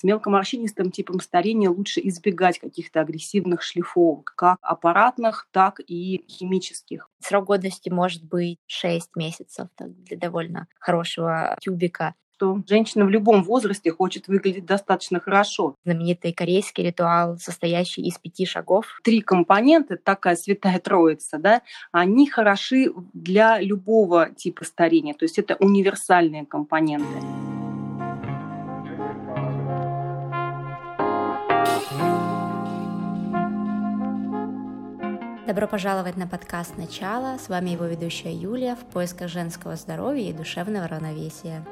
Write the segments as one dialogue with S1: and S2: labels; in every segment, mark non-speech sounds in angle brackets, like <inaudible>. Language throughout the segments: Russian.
S1: С мелкоморщинистым типом старения лучше избегать каких-то агрессивных шлифовок, как аппаратных, так и химических.
S2: Срок годности может быть 6 месяцев для довольно хорошего тюбика
S1: что женщина в любом возрасте хочет выглядеть достаточно хорошо.
S2: Знаменитый корейский ритуал, состоящий из пяти шагов.
S1: Три компонента, такая святая троица, да, они хороши для любого типа старения. То есть это универсальные компоненты.
S2: Добро пожаловать на подкаст «Начало». С вами его ведущая Юлия в поисках женского здоровья и душевного равновесия.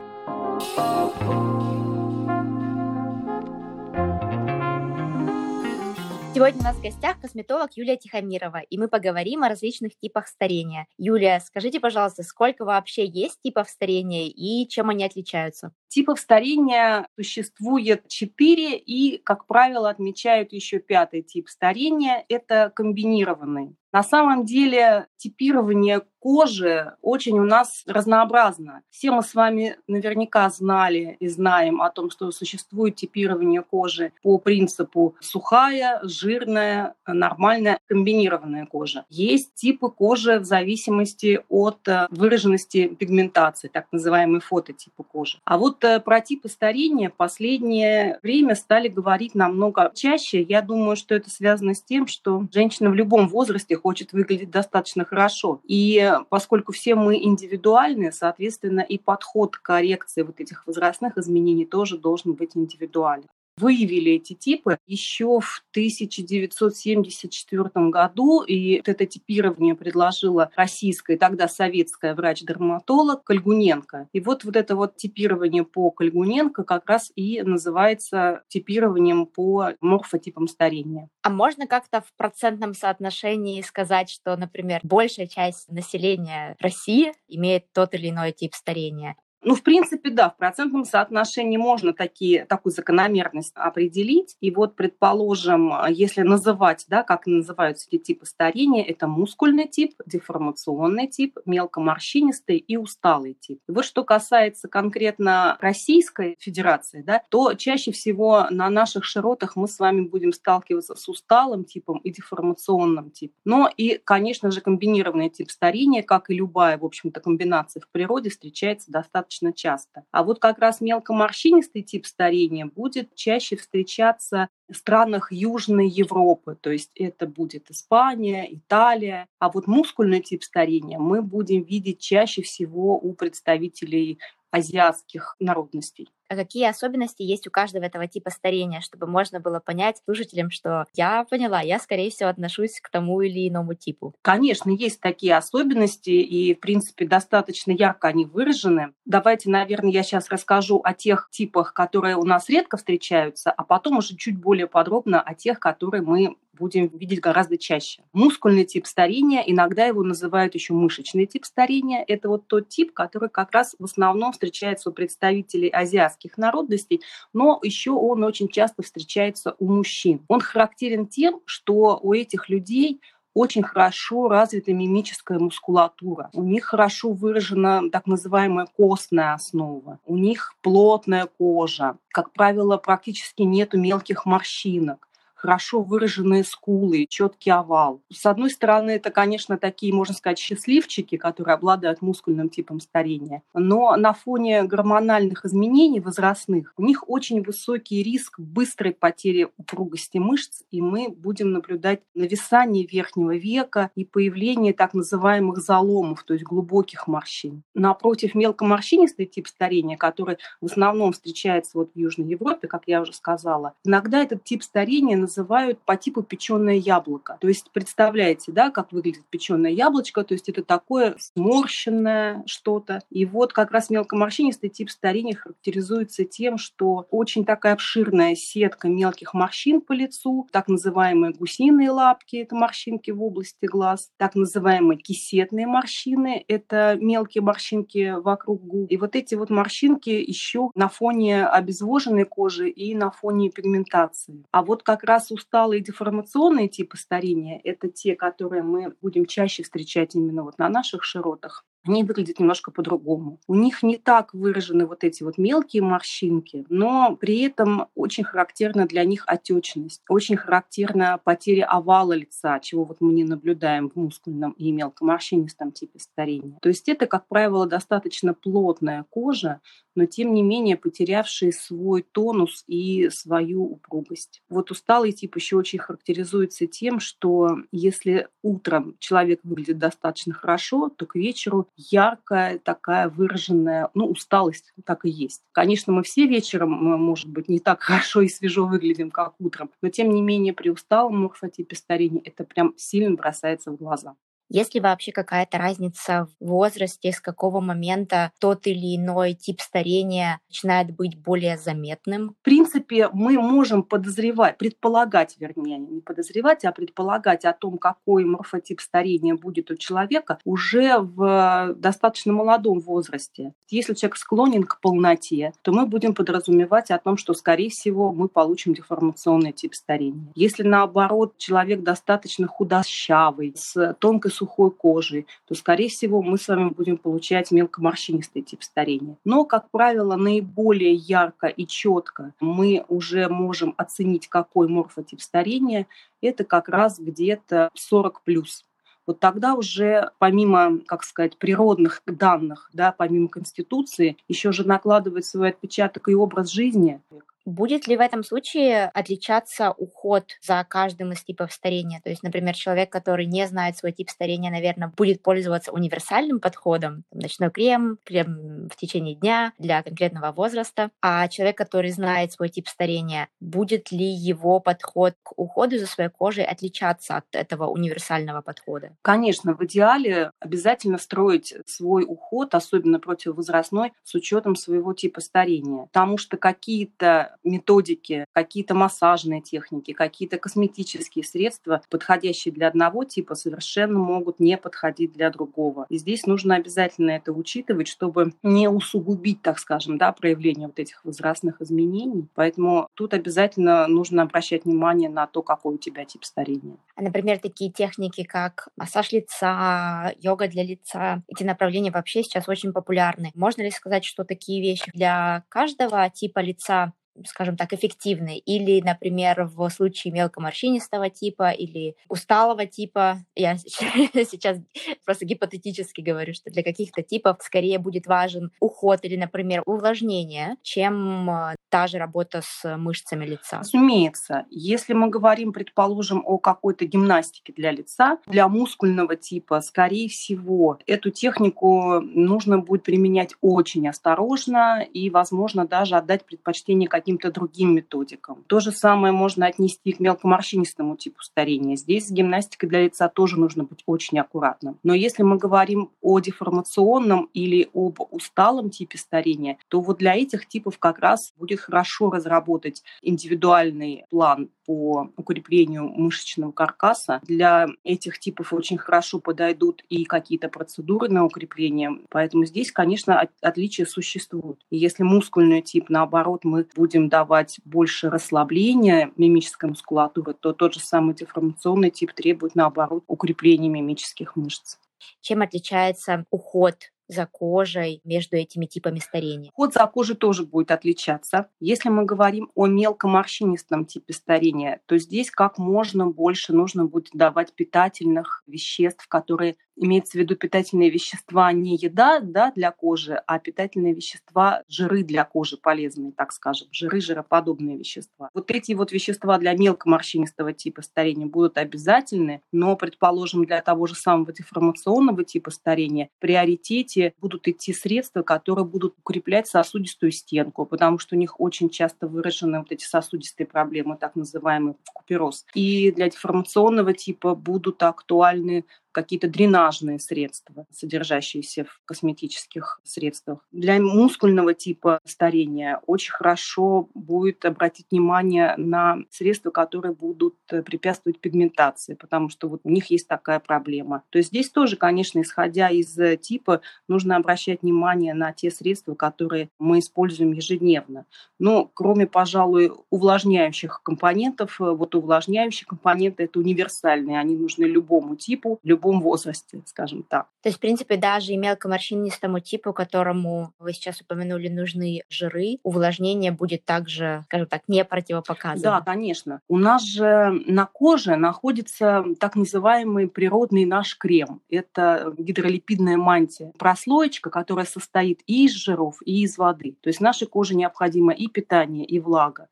S2: Сегодня у нас в гостях косметолог Юлия Тихомирова, и мы поговорим о различных типах старения. Юлия, скажите, пожалуйста, сколько вообще есть типов старения и чем они отличаются?
S1: Типов старения существует четыре, и, как правило, отмечают еще пятый тип старения – это комбинированный. На самом деле типирование кожи очень у нас разнообразно. Все мы с вами наверняка знали и знаем о том, что существует типирование кожи по принципу сухая, жирная, нормальная, комбинированная кожа. Есть типы кожи в зависимости от э, выраженности пигментации, так называемые фототипы кожи. А вот э, про типы старения последнее время стали говорить намного чаще. Я думаю, что это связано с тем, что женщина в любом возрасте хочет выглядеть достаточно хорошо. И поскольку все мы индивидуальны, соответственно, и подход к коррекции вот этих возрастных изменений тоже должен быть индивидуален выявили эти типы еще в 1974 году, и вот это типирование предложила российская, тогда советская врач-дерматолог Кольгуненко. И вот, вот это вот типирование по Кольгуненко как раз и называется типированием по морфотипам старения.
S2: А можно как-то в процентном соотношении сказать, что, например, большая часть населения России имеет тот или иной тип старения?
S1: Ну, в принципе, да, в процентном соотношении можно такие, такую закономерность определить. И вот, предположим, если называть, да, как называются эти типы старения, это мускульный тип, деформационный тип, мелкоморщинистый и усталый тип. И вот что касается конкретно Российской Федерации, да, то чаще всего на наших широтах мы с вами будем сталкиваться с усталым типом и деформационным типом. Но и, конечно же, комбинированный тип старения, как и любая, в общем-то, комбинация в природе, встречается достаточно достаточно часто. А вот как раз мелкоморщинистый тип старения будет чаще встречаться в странах Южной Европы, то есть это будет Испания, Италия. А вот мускульный тип старения мы будем видеть чаще всего у представителей азиатских народностей.
S2: А какие особенности есть у каждого этого типа старения, чтобы можно было понять слушателям, что я поняла, я, скорее всего, отношусь к тому или иному типу?
S1: Конечно, есть такие особенности, и, в принципе, достаточно ярко они выражены. Давайте, наверное, я сейчас расскажу о тех типах, которые у нас редко встречаются, а потом уже чуть более подробно о тех, которые мы будем видеть гораздо чаще. Мускульный тип старения, иногда его называют еще мышечный тип старения. Это вот тот тип, который как раз в основном встречается у представителей азиатских народностей, но еще он очень часто встречается у мужчин. Он характерен тем, что у этих людей очень хорошо развита мимическая мускулатура. У них хорошо выражена так называемая костная основа. У них плотная кожа. Как правило, практически нету мелких морщинок хорошо выраженные скулы, четкий овал. С одной стороны, это, конечно, такие, можно сказать, счастливчики, которые обладают мускульным типом старения, но на фоне гормональных изменений возрастных у них очень высокий риск быстрой потери упругости мышц, и мы будем наблюдать нависание верхнего века и появление так называемых заломов, то есть глубоких морщин. Напротив, мелкоморщинистый тип старения, который в основном встречается вот в Южной Европе, как я уже сказала, иногда этот тип старения называют по типу печеное яблоко. То есть представляете, да, как выглядит печеное яблочко, то есть это такое сморщенное что-то. И вот как раз мелкоморщинистый тип старения характеризуется тем, что очень такая обширная сетка мелких морщин по лицу, так называемые гусиные лапки, это морщинки в области глаз, так называемые кисетные морщины, это мелкие морщинки вокруг губ. И вот эти вот морщинки еще на фоне обезвоженной кожи и на фоне пигментации. А вот как раз раз усталые деформационные типы старения – это те, которые мы будем чаще встречать именно вот на наших широтах. Они выглядят немножко по-другому. У них не так выражены вот эти вот мелкие морщинки, но при этом очень характерна для них отечность, очень характерна потеря овала лица, чего вот мы не наблюдаем в мускульном и мелкоморщинистом типе старения. То есть это, как правило, достаточно плотная кожа, но тем не менее потерявшие свой тонус и свою упругость. Вот усталый тип еще очень характеризуется тем, что если утром человек выглядит достаточно хорошо, то к вечеру яркая такая выраженная, ну, усталость так и есть. Конечно, мы все вечером, может быть, не так <laughs> хорошо и свежо выглядим, как утром, но тем не менее при усталом морфотипе старения это прям сильно бросается в глаза.
S2: Есть ли вообще какая-то разница в возрасте, с какого момента тот или иной тип старения начинает быть более заметным?
S1: В принципе, мы можем подозревать, предполагать, вернее, не подозревать, а предполагать о том, какой морфотип старения будет у человека уже в достаточно молодом возрасте. Если человек склонен к полноте, то мы будем подразумевать о том, что, скорее всего, мы получим деформационный тип старения. Если, наоборот, человек достаточно худощавый, с тонкой сухой кожей, то, скорее всего, мы с вами будем получать мелкоморщинистый тип старения. Но, как правило, наиболее ярко и четко мы уже можем оценить, какой морфотип старения, это как раз где-то 40 плюс вот тогда уже помимо, как сказать, природных данных, да, помимо Конституции, еще же накладывает свой отпечаток и образ жизни.
S2: Будет ли в этом случае отличаться уход за каждым из типов старения? То есть, например, человек, который не знает свой тип старения, наверное, будет пользоваться универсальным подходом, ночной крем, крем в течение дня для конкретного возраста, а человек, который знает свой тип старения, будет ли его подход к уходу за своей кожей отличаться от этого универсального подхода?
S1: Конечно, в идеале обязательно строить свой уход, особенно противовозрастной, с учетом своего типа старения, потому что какие-то методики, какие-то массажные техники, какие-то косметические средства, подходящие для одного типа, совершенно могут не подходить для другого. И здесь нужно обязательно это учитывать, чтобы не усугубить, так скажем, да, проявление вот этих возрастных изменений. Поэтому тут обязательно нужно обращать внимание на то, какой у тебя тип старения.
S2: А, например, такие техники, как массаж лица, йога для лица, эти направления вообще сейчас очень популярны. Можно ли сказать, что такие вещи для каждого типа лица скажем так, эффективны. Или, например, в случае мелкоморщинистого типа или усталого типа, я <laughs> сейчас просто гипотетически говорю, что для каких-то типов скорее будет важен уход или, например, увлажнение, чем э, та же работа с мышцами лица.
S1: Разумеется, если мы говорим, предположим, о какой-то гимнастике для лица, для мускульного типа, скорее всего, эту технику нужно будет применять очень осторожно и, возможно, даже отдать предпочтение каким каким-то другим методикам. То же самое можно отнести к мелкоморщинистому типу старения. Здесь с гимнастикой для лица тоже нужно быть очень аккуратным. Но если мы говорим о деформационном или об усталом типе старения, то вот для этих типов как раз будет хорошо разработать индивидуальный план по укреплению мышечного каркаса. Для этих типов очень хорошо подойдут и какие-то процедуры на укрепление. Поэтому здесь, конечно, отличия существуют. Если мускульный тип, наоборот, мы будем давать больше расслабления мимической мускулатуры, то тот же самый деформационный тип требует, наоборот, укрепления мимических мышц.
S2: Чем отличается уход за кожей между этими типами старения?
S1: Уход за кожей тоже будет отличаться. Если мы говорим о мелкоморщинистом типе старения, то здесь как можно больше нужно будет давать питательных веществ, которые имеется в виду питательные вещества не еда да, для кожи, а питательные вещества, жиры для кожи полезные, так скажем, жиры, жироподобные вещества. Вот эти вот вещества для мелкоморщинистого типа старения будут обязательны, но, предположим, для того же самого деформационного типа старения в приоритете будут идти средства, которые будут укреплять сосудистую стенку, потому что у них очень часто выражены вот эти сосудистые проблемы, так называемый купероз. И для деформационного типа будут актуальны какие-то дренажные средства, содержащиеся в косметических средствах. Для мускульного типа старения очень хорошо будет обратить внимание на средства, которые будут э, препятствовать пигментации, потому что вот у них есть такая проблема. То есть здесь тоже, конечно, исходя из э, типа, нужно обращать внимание на те средства, которые мы используем ежедневно. Но кроме, пожалуй, увлажняющих компонентов, э, вот увлажняющие компоненты – это универсальные, они нужны любому типу, любому любом возрасте, скажем так.
S2: То есть, в принципе, даже и мелкоморщинистому типу, которому вы сейчас упомянули, нужны жиры, увлажнение будет также, скажем так, не противопоказано.
S1: Да, конечно. У нас же на коже находится так называемый природный наш крем. Это гидролипидная мантия, прослоечка, которая состоит и из жиров, и из воды. То есть нашей коже необходимо и питание, и влага.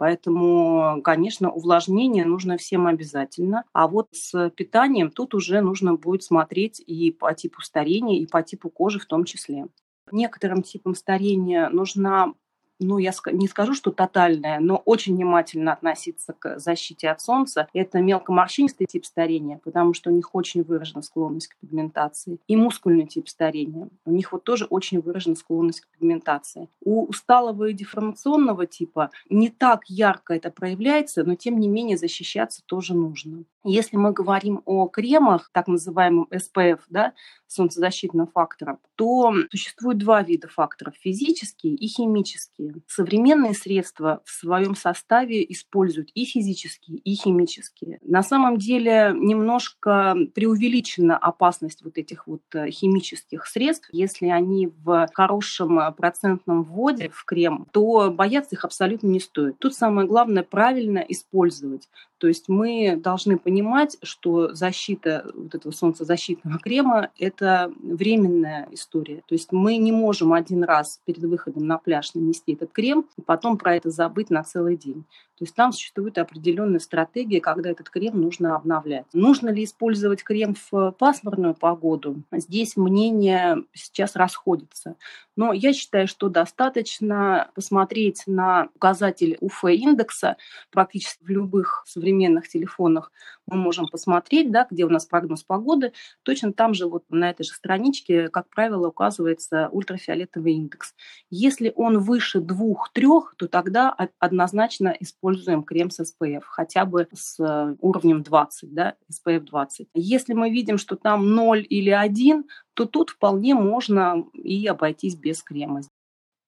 S1: Поэтому, конечно, увлажнение нужно всем обязательно. А вот с питанием тут уже нужно будет смотреть и по типу старения, и по типу кожи в том числе. Некоторым типам старения нужна ну, я не скажу, что тотальная, но очень внимательно относиться к защите от солнца. Это мелкоморщинистый тип старения, потому что у них очень выражена склонность к пигментации. И мускульный тип старения. У них вот тоже очень выражена склонность к пигментации. У усталого и деформационного типа не так ярко это проявляется, но тем не менее защищаться тоже нужно. Если мы говорим о кремах, так называемом SPF, да, солнцезащитным фактором, то существует два вида факторов – физические и химические. Современные средства в своем составе используют и физические, и химические. На самом деле немножко преувеличена опасность вот этих вот э, химических средств. Если они в хорошем э, процентном вводе в крем, то бояться их абсолютно не стоит. Тут самое главное правильно использовать. То есть мы должны понимать, что защита вот этого солнцезащитного крема – это временная история. То есть мы не можем один раз перед выходом на пляж нанести этот крем и потом про это забыть на целый день. То есть там существует определенная стратегия, когда этот крем нужно обновлять. Нужно ли использовать крем в пасмурную погоду? Здесь мнения сейчас расходятся. Но я считаю, что достаточно посмотреть на указатель УФ-индекса практически в любых современных телефонах. Мы можем посмотреть, да, где у нас прогноз погоды. Точно там же вот на этой же страничке, как правило, указывается ультрафиолетовый индекс. Если он выше 2-3, то тогда однозначно используем крем с SPF, хотя бы с э, уровнем 20, да, SPF 20. Если мы видим, что там 0 или 1, то тут вполне можно и обойтись без крема.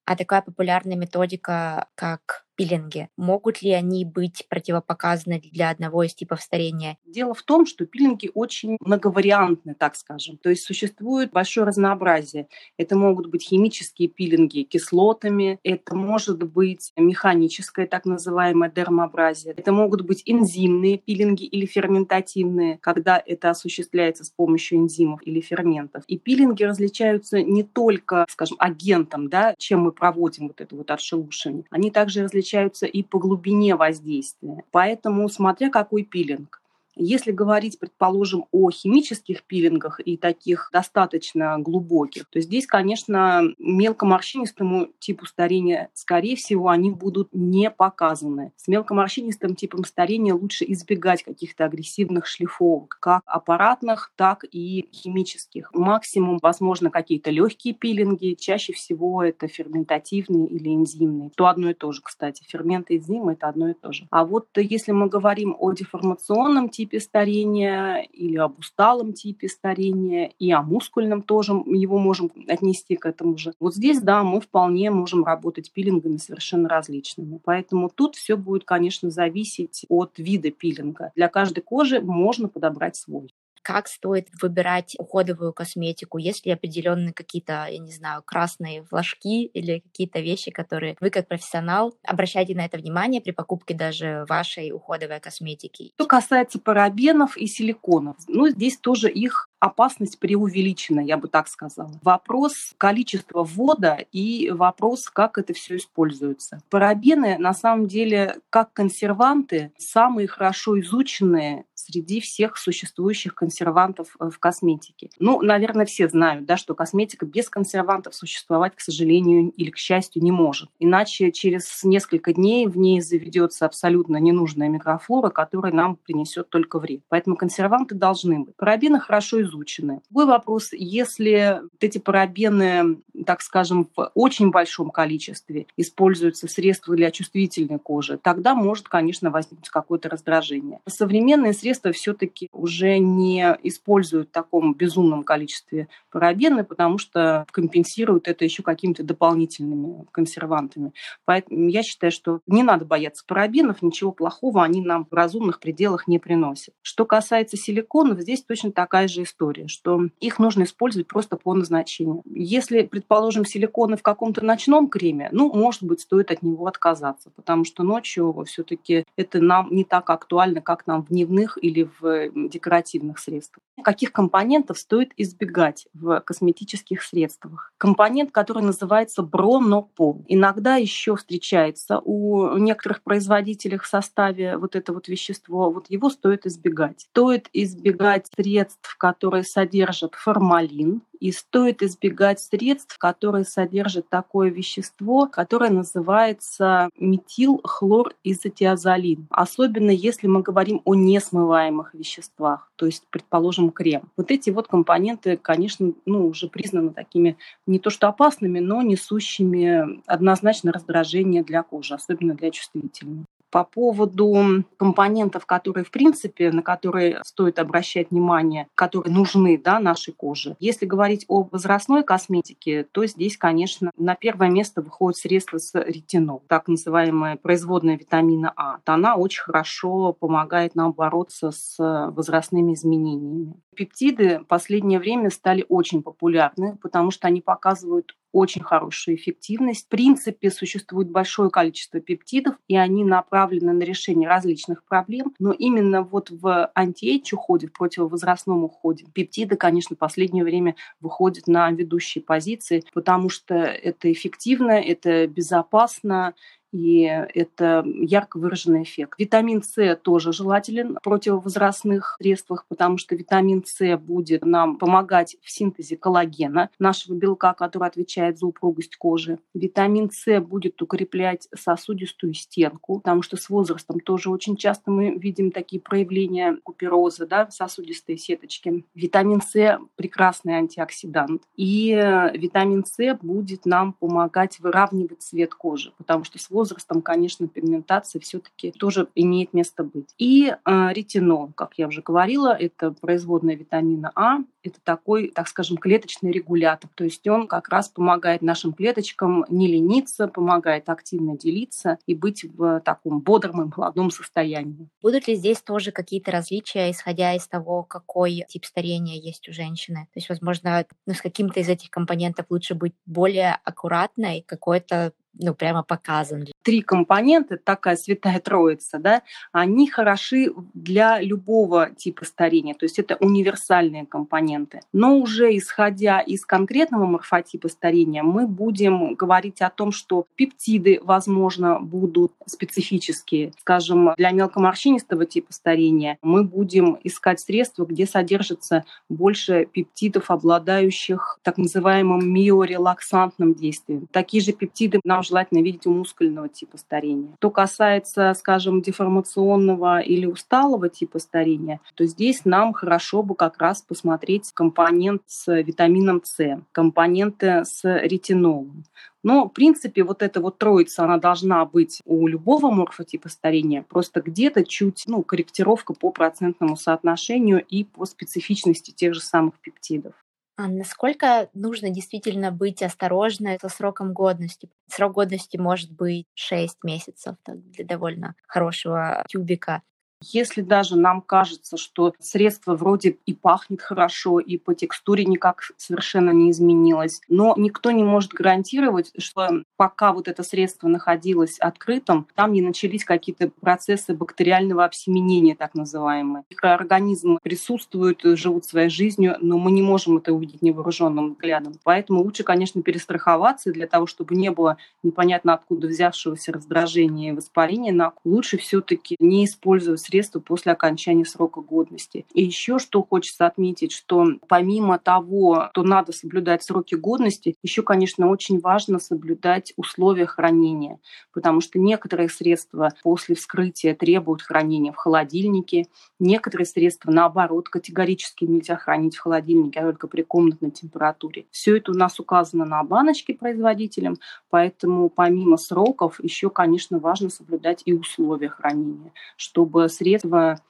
S2: А такая популярная методика, как пилинги, могут ли они быть противопоказаны для одного из типов старения?
S1: Дело в том, что пилинги очень многовариантны, так скажем. То есть существует большое разнообразие. Это могут быть химические пилинги кислотами, это может быть механическое так называемое дермообразие, это могут быть энзимные пилинги или ферментативные, когда это осуществляется с помощью энзимов или ферментов. И пилинги различаются не только, скажем, агентом, да, чем мы проводим вот это вот отшелушивание, они также различаются различаются и по глубине воздействия. Поэтому, смотря какой пилинг. Если говорить, предположим, о химических пилингах и таких достаточно глубоких, то здесь, конечно, мелкоморщинистому типу старения, скорее всего, они будут не показаны. С мелкоморщинистым типом старения лучше избегать каких-то агрессивных шлифовок, как аппаратных, так и химических. Максимум, возможно, какие-то легкие пилинги, чаще всего это ферментативные или энзимные. То одно и то же, кстати. Фермент и энзимы – это одно и то же. А вот если мы говорим о деформационном типе, типе старения или об усталом типе старения, и о мускульном тоже его можем отнести к этому же. Вот здесь, да, мы вполне можем работать пилингами совершенно различными. Поэтому тут все будет, конечно, зависеть от вида пилинга. Для каждой кожи можно подобрать свой
S2: как стоит выбирать уходовую косметику, есть ли определенные какие-то, я не знаю, красные флажки или какие-то вещи, которые вы как профессионал обращаете на это внимание при покупке даже вашей уходовой косметики.
S1: Что касается парабенов и силиконов, ну, здесь тоже их опасность преувеличена, я бы так сказала. Вопрос количества ввода и вопрос, как это все используется. Парабены, на самом деле, как консерванты, самые хорошо изученные среди всех существующих консервантов э, в косметике. Ну, наверное, все знают, да, что косметика без консервантов существовать, к сожалению или к счастью, не может. Иначе через несколько дней в ней заведется абсолютно ненужная микрофлора, которая нам принесет только вред. Поэтому консерванты должны быть. Парабены хорошо изучены изучены. Другой вопрос, если эти парабены, так скажем, в очень большом количестве используются в средствах для чувствительной кожи, тогда может, конечно, возникнуть какое-то раздражение. Современные средства все-таки уже не используют в таком безумном количестве парабены, потому что компенсируют это еще какими-то дополнительными консервантами. Поэтому я считаю, что не надо бояться парабенов, ничего плохого они нам в разумных пределах не приносят. Что касается силиконов, здесь точно такая же история, что их нужно использовать просто по назначению. Если, предположим, силиконы в каком-то ночном креме, ну, может быть, стоит от него отказаться, потому что ночью все-таки это нам не так актуально, как нам в дневных или в декоративных средствах. Каких компонентов стоит избегать в косметических средствах? Компонент, который называется бронопол. Иногда еще встречается у некоторых производителей в составе вот это вот вещество. Вот его стоит избегать. Стоит избегать средств, которые содержат формалин, и стоит избегать средств, которые содержат такое вещество, которое называется метилхлоризотиазолин. Особенно если мы говорим о несмываемых веществах, то есть, предположим, крем. Вот эти вот компоненты, конечно, ну, уже признаны такими не то что опасными, но несущими однозначно раздражение для кожи, особенно для чувствительной. По поводу компонентов, которые, в принципе, на которые стоит обращать внимание, которые нужны да, нашей коже. Если говорить о возрастной косметике, то здесь, конечно, на первое место выходит средство с ретинол, так называемая производная витамина А. Она очень хорошо помогает нам бороться с возрастными изменениями. Пептиды в последнее время стали очень популярны, потому что они показывают очень хорошую эффективность. В принципе, существует большое количество пептидов, и они направлены на решение различных проблем. Но именно вот в антиэйдж уходе, в противовозрастном уходе, пептиды, конечно, в последнее время выходят на ведущие позиции, потому что это эффективно, это безопасно, и это ярко выраженный эффект. Витамин С тоже желателен в противовозрастных средствах, потому что витамин С будет нам помогать в синтезе коллагена, нашего белка, который отвечает за упругость кожи. Витамин С будет укреплять сосудистую стенку, потому что с возрастом тоже очень часто мы видим такие проявления купероза, да, сосудистые сеточки. Витамин С – прекрасный антиоксидант. И витамин С будет нам помогать выравнивать цвет кожи, потому что с возрастом возрастом, конечно, пигментация все-таки тоже имеет место быть. И э, ретинол, как я уже говорила, это производная витамина А, это такой, так скажем, клеточный регулятор. То есть он как раз помогает нашим клеточкам не лениться, помогает активно делиться и быть в таком бодром и молодом состоянии.
S2: Будут ли здесь тоже какие-то различия, исходя из того, какой тип старения есть у женщины? То есть, возможно, ну, с каким-то из этих компонентов лучше быть более аккуратной, какой-то ну, прямо показан.
S1: Три компонента, такая святая троица, да, они хороши для любого типа старения, то есть это универсальные компоненты. Но уже исходя из конкретного морфотипа старения, мы будем говорить о том, что пептиды, возможно, будут специфические. Скажем, для мелкоморщинистого типа старения мы будем искать средства, где содержится больше пептидов, обладающих так называемым миорелаксантным действием. Такие же пептиды нам желательно видеть у мускульного типа старения. Что касается, скажем, деформационного или усталого типа старения, то здесь нам хорошо бы как раз посмотреть компонент с витамином С, компоненты с ретинолом. Но, в принципе, вот эта вот троица, она должна быть у любого морфотипа старения, просто где-то чуть, ну, корректировка по процентному соотношению и по специфичности тех же самых пептидов.
S2: А насколько нужно действительно быть осторожной со сроком годности? Срок годности может быть 6 месяцев так, для довольно хорошего тюбика.
S1: Если даже нам кажется, что средство вроде и пахнет хорошо, и по текстуре никак совершенно не изменилось, но никто не может гарантировать, что пока вот это средство находилось открытым, там не начались какие-то процессы бактериального обсеменения, так называемые. Микроорганизмы присутствуют, живут своей жизнью, но мы не можем это увидеть невооруженным взглядом. Поэтому лучше, конечно, перестраховаться для того, чтобы не было непонятно откуда взявшегося раздражения и воспаления. Лучше все-таки не использовать средства после окончания срока годности. И еще что хочется отметить, что помимо того, что надо соблюдать сроки годности, еще, конечно, очень важно соблюдать условия хранения, потому что некоторые средства после вскрытия требуют хранения в холодильнике, некоторые средства, наоборот, категорически нельзя хранить в холодильнике, а только при комнатной температуре. Все это у нас указано на баночке производителем, поэтому помимо сроков еще, конечно, важно соблюдать и условия хранения, чтобы средства,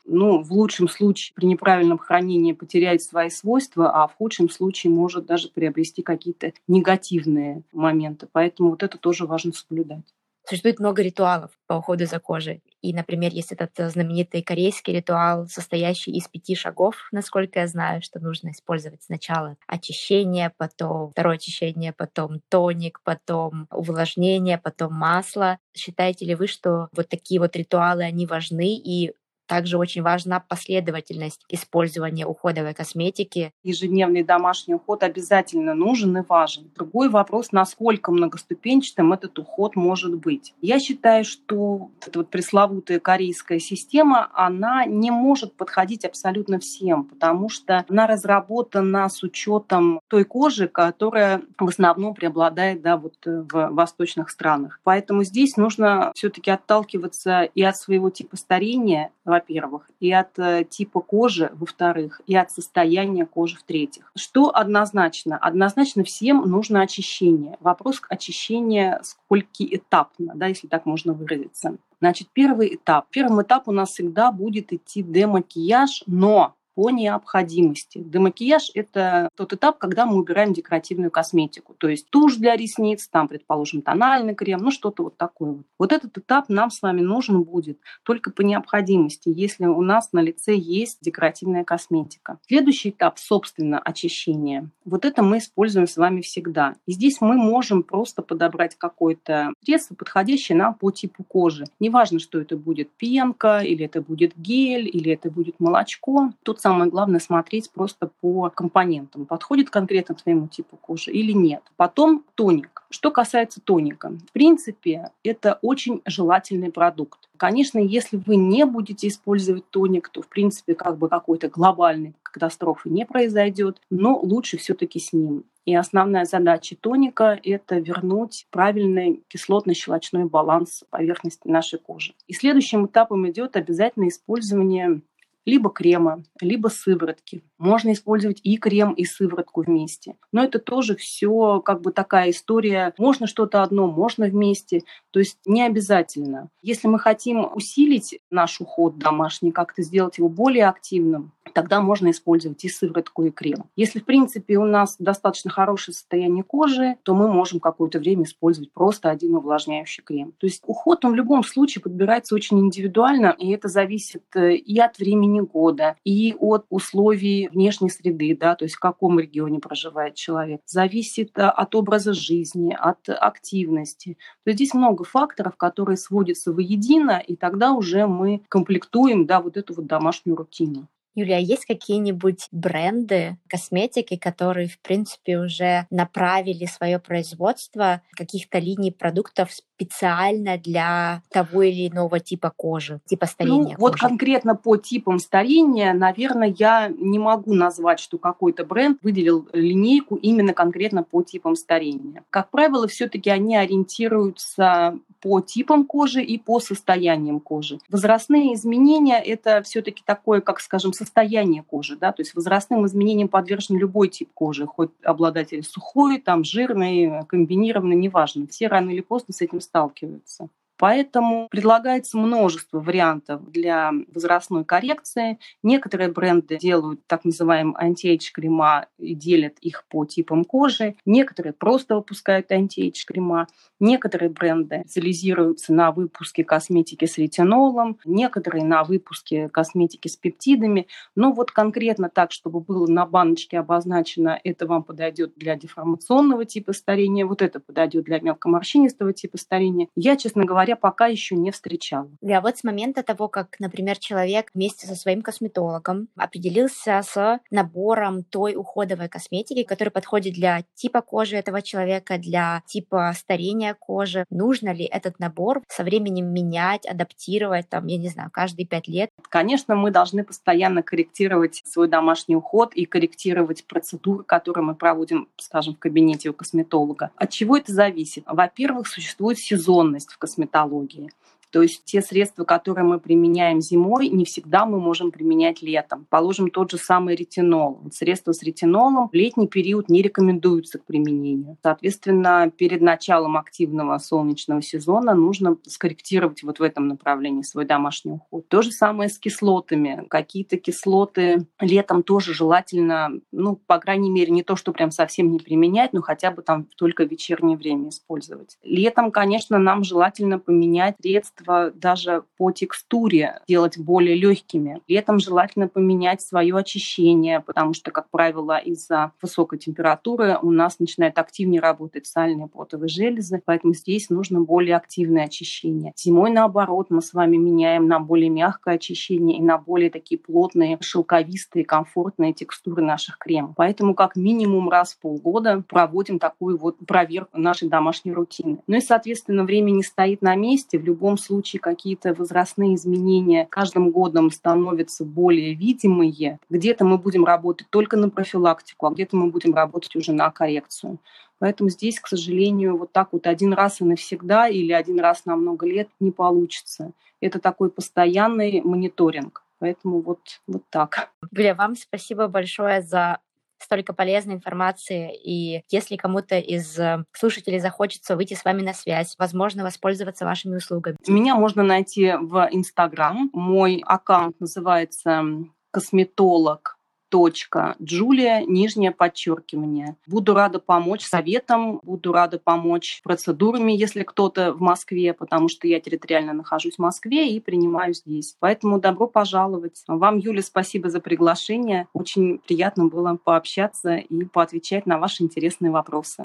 S1: ну, в лучшем случае при неправильном хранении потеряет свои свойства, а в худшем случае может даже приобрести какие-то негативные моменты. Поэтому вот это тоже важно соблюдать.
S2: Существует много ритуалов по уходу за кожей. И, например, есть этот э, знаменитый корейский ритуал, состоящий из пяти шагов, насколько я знаю, что нужно использовать сначала очищение, потом второе очищение, потом тоник, потом увлажнение, потом масло. Считаете ли вы, что вот такие вот ритуалы, они важны и также очень важна последовательность использования уходовой косметики.
S1: Ежедневный домашний уход обязательно нужен и важен. Другой вопрос, насколько многоступенчатым этот уход может быть. Я считаю, что эта вот пресловутая корейская система, она не может подходить абсолютно всем, потому что она разработана с учетом той кожи, которая в основном преобладает да, вот э, в восточных странах. Поэтому здесь нужно все-таки отталкиваться и от своего типа старения, во-первых, и от э, типа кожи, во-вторых, и от состояния кожи, в-третьих. Что однозначно? Однозначно всем нужно очищение. Вопрос очищения скольки этапно, да, если так можно выразиться. Значит, первый этап. Первым этап у нас всегда будет идти демакияж, но по необходимости. Демакияж – это тот этап, когда мы убираем декоративную косметику. То есть тушь для ресниц, там, предположим, тональный крем, ну что-то вот такое. Вот. вот этот этап нам с вами нужен будет только по необходимости, если у нас на лице есть декоративная косметика. Следующий этап, собственно, очищение. Вот это мы используем с вами всегда. И здесь мы можем просто подобрать какое-то средство, подходящее нам по типу кожи. Неважно, что это будет пенка, или это будет гель, или это будет молочко. Тут самое главное смотреть просто по компонентам, подходит конкретно твоему типу кожи или нет. Потом тоник. Что касается тоника, в принципе, это очень желательный продукт. Конечно, если вы не будете использовать тоник, то, в принципе, как бы какой-то глобальной катастрофы не произойдет, но лучше все-таки с ним. И основная задача тоника – это вернуть правильный кислотно-щелочной баланс поверхности нашей кожи. И следующим этапом идет обязательно использование либо крема, либо сыворотки. Можно использовать и крем, и сыворотку вместе. Но это тоже все как бы такая история. Можно что-то одно, можно вместе. То есть не обязательно. Если мы хотим усилить наш уход домашний, как-то сделать его более активным, тогда можно использовать и сыворотку, и крем. Если, в принципе, у нас достаточно хорошее состояние кожи, то мы можем какое-то время использовать просто один увлажняющий крем. То есть уход, он в любом случае подбирается очень индивидуально, и это зависит э, и от времени года, и от условий внешней среды, да, то есть в каком регионе проживает человек. Зависит э, от образа жизни, от активности. То есть здесь много факторов, которые сводятся воедино, и тогда уже мы комплектуем да, вот эту вот домашнюю рутину.
S2: Юлия, а есть какие-нибудь бренды косметики, которые, в принципе, уже направили свое производство каких-то линий продуктов специально для того или иного типа кожи, типа старения
S1: ну, Вот конкретно по типам старения, наверное, я не могу назвать, что какой-то бренд выделил линейку именно конкретно по типам старения. Как правило, все-таки они ориентируются по типам кожи и по состояниям кожи. Возрастные изменения – это все-таки такое, как, скажем, состояние кожи. Да? То есть возрастным изменениям подвержен любой тип кожи, хоть обладатель сухой, там, жирный, комбинированный, неважно. Все рано или поздно с этим сталкиваются. Поэтому предлагается множество вариантов для возрастной коррекции. Некоторые бренды делают так называемые антиэйдж крема и делят их по типам кожи. Некоторые просто выпускают антиэйдж крема. Некоторые бренды специализируются на выпуске косметики с ретинолом, некоторые на выпуске косметики с пептидами. Но вот конкретно так, чтобы было на баночке обозначено, это вам подойдет для деформационного типа старения, вот это подойдет для мелкоморщинистого типа старения. Я, честно говоря, говоря, пока еще не встречала.
S2: Да, вот с момента того, как, например, человек вместе со своим косметологом определился с набором той уходовой косметики, которая подходит для типа кожи этого человека, для типа старения кожи, нужно ли этот набор со временем менять, адаптировать, там, я не знаю, каждые пять лет?
S1: Конечно, мы должны постоянно корректировать свой домашний уход и корректировать процедуры, которые мы проводим, скажем, в кабинете у косметолога. От чего это зависит? Во-первых, существует сезонность в косметологии патологии. То есть те средства, которые мы применяем зимой, не всегда мы можем применять летом. Положим тот же самый ретинол. Вот средства с ретинолом в летний период не рекомендуются к применению. Соответственно, перед началом активного солнечного сезона нужно скорректировать вот в этом направлении свой домашний уход. То же самое с кислотами. Какие-то кислоты летом тоже желательно, ну, по крайней мере, не то, что прям совсем не применять, но хотя бы там только в вечернее время использовать. Летом, конечно, нам желательно поменять средства средства даже по текстуре делать более легкими. При этом желательно поменять свое очищение, потому что, как правило, из-за высокой температуры у нас начинают активнее работать сальные потовые железы, поэтому здесь нужно более активное очищение. Зимой, наоборот, мы с вами меняем на более мягкое очищение и на более такие плотные, шелковистые, комфортные текстуры наших кремов. Поэтому как минимум раз в полгода проводим такую вот проверку нашей домашней рутины. Ну и, соответственно, время не стоит на месте. В любом случае случае какие-то возрастные изменения каждым годом становятся более видимые, где-то мы будем работать только на профилактику, а где-то мы будем работать уже на коррекцию. Поэтому здесь, к сожалению, вот так вот один раз и навсегда или один раз на много лет не получится. Это такой постоянный мониторинг. Поэтому вот, вот так.
S2: Бля, вам спасибо большое за столько полезной информации, и если кому-то из э, слушателей захочется выйти с вами на связь, возможно, воспользоваться вашими услугами.
S1: Меня можно найти в Инстаграм. Мой аккаунт называется косметолог точка Джулия, нижнее подчеркивание. Буду рада помочь советом, буду рада помочь процедурами, если кто-то в Москве, потому что я территориально нахожусь в Москве и принимаю здесь. Поэтому добро пожаловать. Вам, Юля, спасибо за приглашение. Очень приятно было пообщаться и поотвечать на ваши интересные вопросы.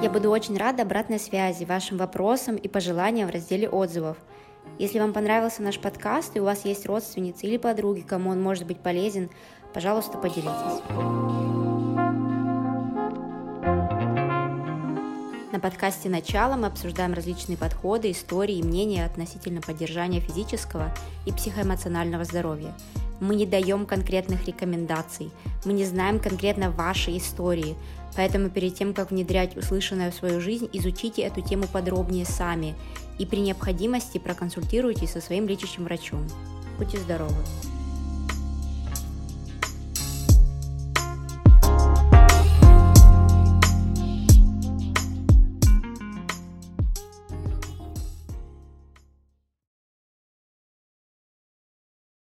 S2: Я буду очень рада обратной связи, вашим вопросам и пожеланиям в разделе отзывов. Если вам понравился наш подкаст и у вас есть родственницы или подруги, кому он может быть полезен, пожалуйста, поделитесь. На подкасте «Начало» мы обсуждаем различные подходы, истории и мнения относительно поддержания физического и психоэмоционального здоровья. Мы не даем конкретных рекомендаций, мы не знаем конкретно вашей истории, поэтому перед тем, как внедрять услышанное в свою жизнь, изучите эту тему подробнее сами и при необходимости проконсультируйтесь со своим лечащим врачом. Будьте здоровы!